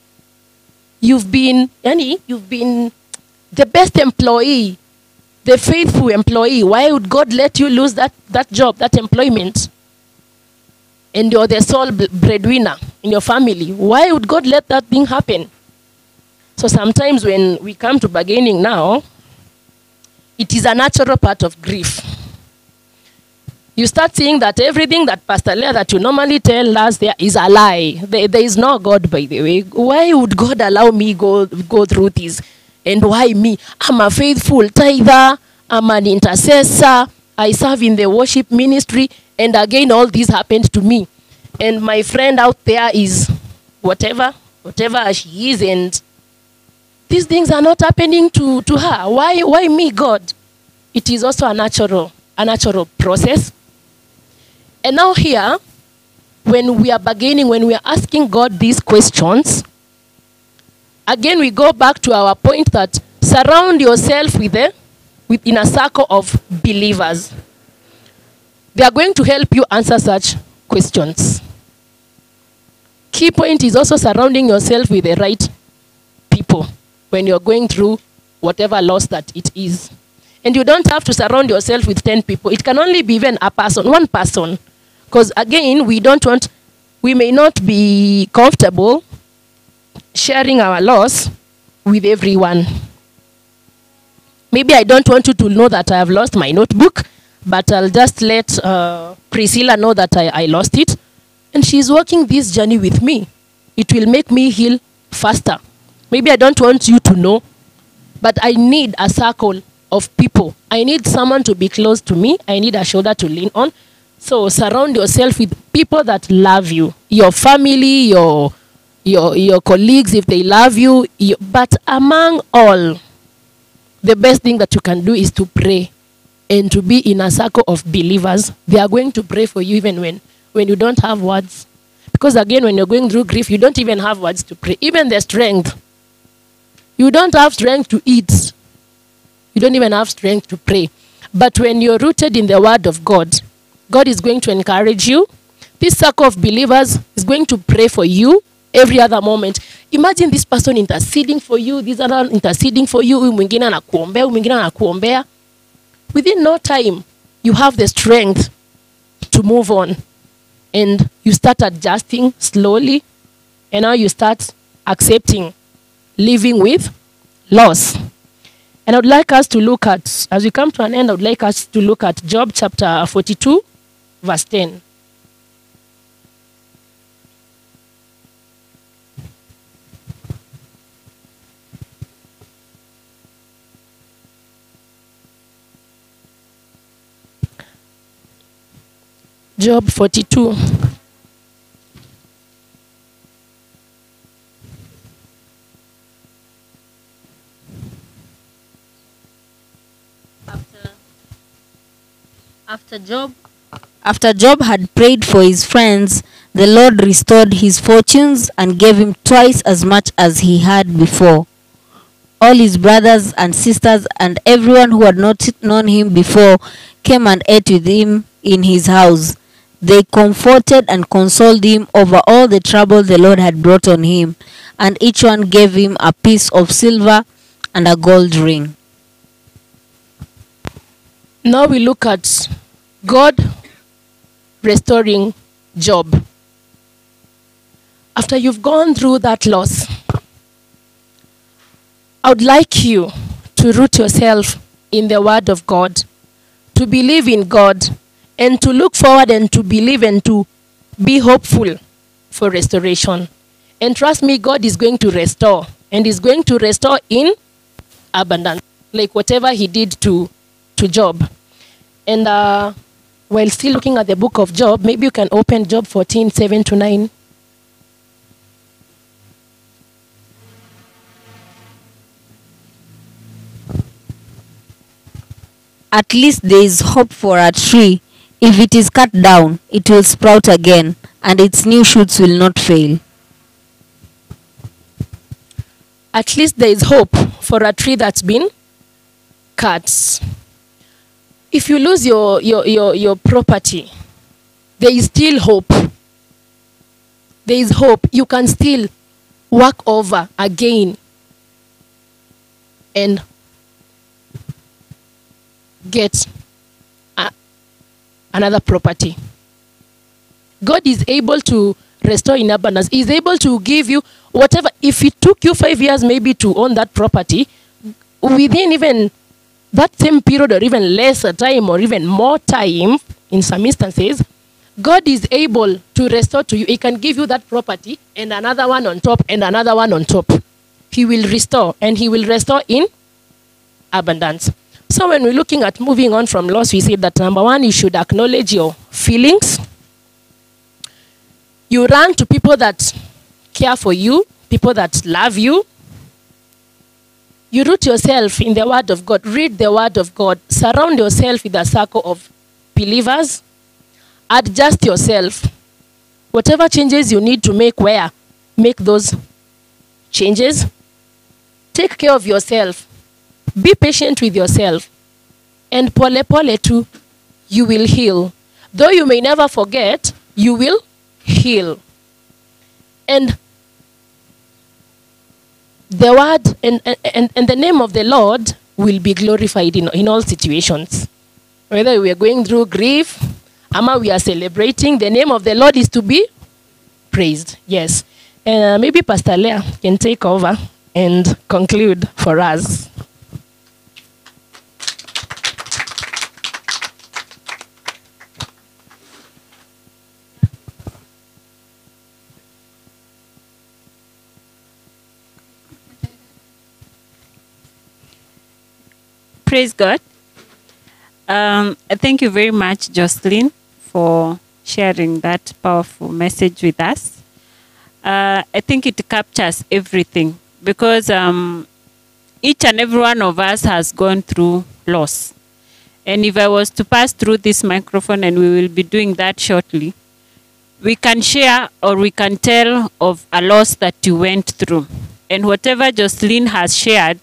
You've been, yani, you've been the best employee, the faithful employee. Why would God let you lose that, that job, that employment? And you're the sole breadwinner in your family. Why would God let that thing happen? So sometimes when we come to bargaining now, it is a natural part of grief. You start seeing that everything that Pastor Leah that you normally tell us there is a lie. There, there is no God, by the way. Why would God allow me go go through this? And why me? I'm a faithful tither. I'm an intercessor. I serve in the worship ministry. And again, all this happened to me. And my friend out there is whatever, whatever she is, and these things are not happening to, to her. Why, why me, God? It is also a natural, a natural process. And now here, when we are beginning, when we are asking God these questions, again we go back to our point that surround yourself with a, within a circle of believers. They are going to help you answer such questions. Key point is also surrounding yourself with the right people when you're going through whatever loss that it is. And you don't have to surround yourself with 10 people. It can only be even a person, one person. Because again, we don't want, we may not be comfortable sharing our loss with everyone. Maybe I don't want you to know that I have lost my notebook, but I'll just let uh, Priscilla know that I, I lost it. And she's walking this journey with me. It will make me heal faster. Maybe I don't want you to know, but I need a circle of people. I need someone to be close to me. I need a shoulder to lean on. So surround yourself with people that love you, your family, your your your colleagues if they love you. you but among all, the best thing that you can do is to pray and to be in a circle of believers. They are going to pray for you even when when you don't have words. Because again, when you're going through grief, you don't even have words to pray. Even the strength. You don't have strength to eat. You don't even have strength to pray. But when you're rooted in the word of God, God is going to encourage you. This circle of believers is going to pray for you every other moment. Imagine this person interceding for you, this other interceding for you, mwingine anakuombea, mwingine anakuombea. Within no time, you have the strength to move on. And you start adjusting slowly. And now you start accepting living with loss. And I would like us to look at, as we come to an end, I would like us to look at Job chapter 42, verse 10. Job 42. After Job after Job had prayed for his friends, the Lord restored his fortunes and gave him twice as much as he had before. All his brothers and sisters and everyone who had not known him before came and ate with him in his house. They comforted and consoled him over all the trouble the Lord had brought on him, and each one gave him a piece of silver and a gold ring. Now we look at God restoring Job. After you've gone through that loss, I would like you to root yourself in the Word of God, to believe in God, and to look forward and to believe and to be hopeful for restoration. And trust me, God is going to restore, and is going to restore in abundance, like whatever He did to, to Job. And uh, while still looking at the book of Job, maybe you can open Job 14, 7 to 9. At least there is hope for a tree. If it is cut down, it will sprout again, and its new shoots will not fail. At least there is hope for a tree that's been cut. If you lose your, your, your, your property, there is still hope. There is hope. You can still work over again and get another property. God is able to restore in abundance. He's able to give you whatever. If it took you five years maybe to own that property, within even that same period or even lesser time or even more time, in some instances, God is able to restore to you. He can give you that property and another one on top and another one on top. He will restore and he will restore in abundance. So when we're looking at moving on from loss, we say that number one, you should acknowledge your feelings. You run to people that care for you, people that love you. You root yourself in the Word of God. Read the Word of God. Surround yourself with a circle of believers. Adjust yourself. Whatever changes you need to make, where? Make those changes. Take care of yourself. Be patient with yourself. And pole pole too, you will heal. Though you may never forget, you will heal. And the word and, and, and the name of the Lord will be glorified in, in all situations. Whether we are going through grief, ama we are celebrating, the name of the Lord is to be praised. Yes. And uh, maybe Pastor Leah can take over and conclude for us. Praise God. Um, thank you very much, Jocelyn, for sharing that powerful message with us. Uh, I think it captures everything because um, each and every one of us has gone through loss. And if I was to pass through this microphone, and we will be doing that shortly, we can share or we can tell of a loss that you went through. And whatever Jocelyn has shared,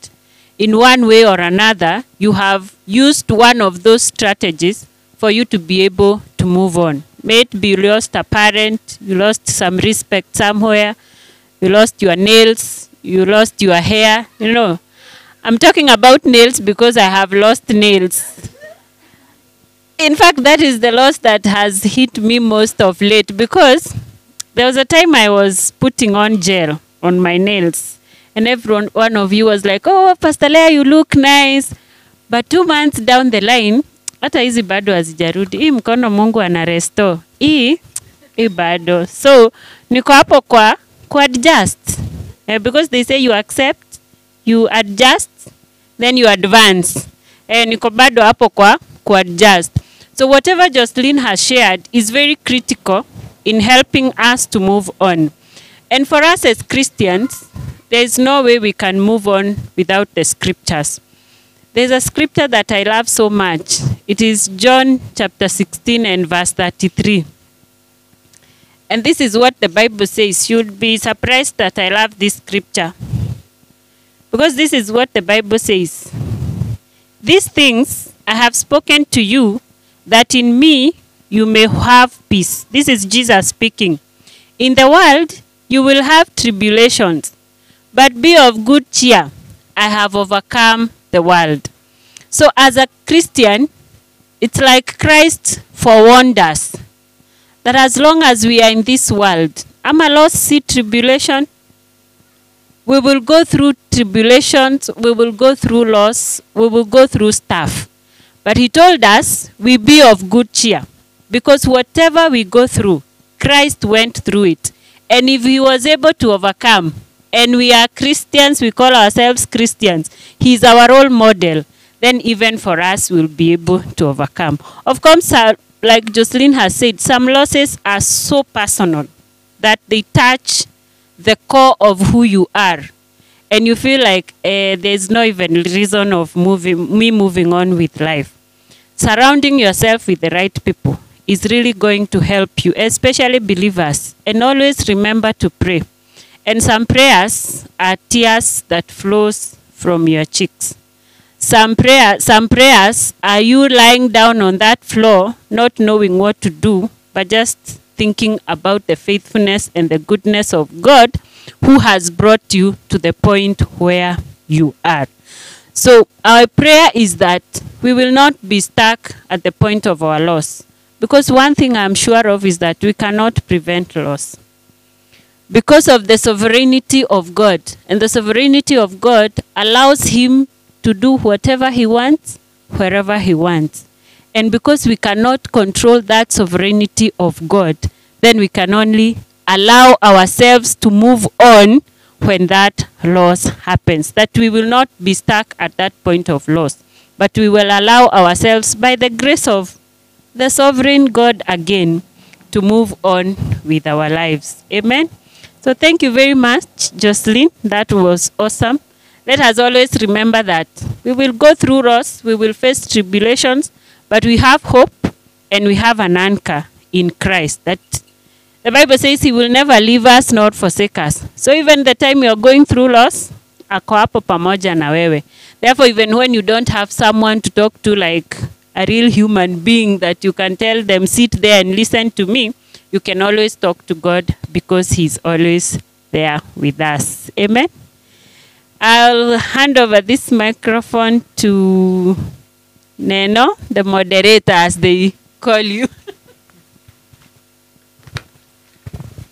in one way or another, you have used one of those strategies for you to be able to move on. May it be you lost a parent, you lost some respect somewhere, you lost your nails, you lost your hair, you know. I'm talking about nails because I have lost nails. In fact, that is the loss that has hit me most of late because there was a time I was putting on gel on my nails, and everyone, one of you was like, "Oh, Pastor Leah, you look nice." But two months down the line, hata hizi bado hazijarudi. Hii mkono Mungu ana restore. Hii hii bado. So niko hapo kwa ku adjust. Eh, because they say you accept, you adjust, then you advance. Eh, niko bado hapo kwa ku. So whatever Jocelyn has shared is very critical in helping us to move on. And for us as Christians, there is no way we can move on without the scriptures. There's a scripture that I love so much. It is John chapter 16 and verse 33. And this is what the Bible says. You'll be surprised that I love this scripture. Because this is what the Bible says. These things I have spoken to you, that in me you may have peace. This is Jesus speaking. In the world you will have tribulations, but be of good cheer. I have overcome the world. So, as a Christian, it's like Christ forewarned us that as long as we are in this world, I'm a lost see tribulation? We will go through tribulations, we will go through loss, we will go through stuff. But he told us we be of good cheer because whatever we go through, Christ went through it. And if he was able to overcome, and we are Christians, we call ourselves Christians, he's our role model, then even for us, we'll be able to overcome. Of course, uh, like Jocelyn has said, some losses are so personal that they touch the core of who you are. And you feel like uh, there's no even reason of moving, me moving on with life. Surrounding yourself with the right people is really going to help you, especially believers. And always remember to pray. And some prayers are tears that flows from your cheeks. Some prayer, some prayers are you lying down on that floor, not knowing what to do, but just thinking about the faithfulness and the goodness of God who has brought you to the point where you are. So our prayer is that we will not be stuck at the point of our loss. Because one thing I'm sure of is that we cannot prevent loss because of the sovereignty of God. And the sovereignty of God allows Him to do whatever He wants, wherever He wants. And because we cannot control that sovereignty of God, then we can only allow ourselves to move on when that loss happens. That we will not be stuck at that point of loss, but we will allow ourselves, by the grace of the sovereign God again, to move on with our lives. Amen. So thank you very much, Jocelyn. That was awesome. Let us always remember that we will go through loss, we will face tribulations, but we have hope and we have an anchor in Christ. That the Bible says He will never leave us nor forsake us. So even the time you are going through loss, ako pamoja na wewe. Therefore, even when you don't have someone to talk to like a real human being that you can tell them, sit there and listen to me, you can always talk to God because He's always there with us. Amen. I'll hand over this microphone to Neno, the moderator, as they call you.